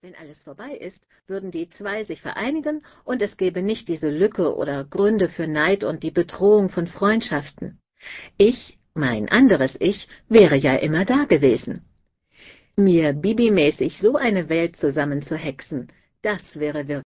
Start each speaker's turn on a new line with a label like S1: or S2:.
S1: Wenn alles vorbei ist, würden die zwei sich vereinigen und es gäbe nicht diese Lücke oder Gründe für Neid und die Bedrohung von Freundschaften. Ich, mein anderes Ich, wäre ja immer da gewesen. Mir bibimäßig so eine Welt zusammenzuhexen, das wäre wirklich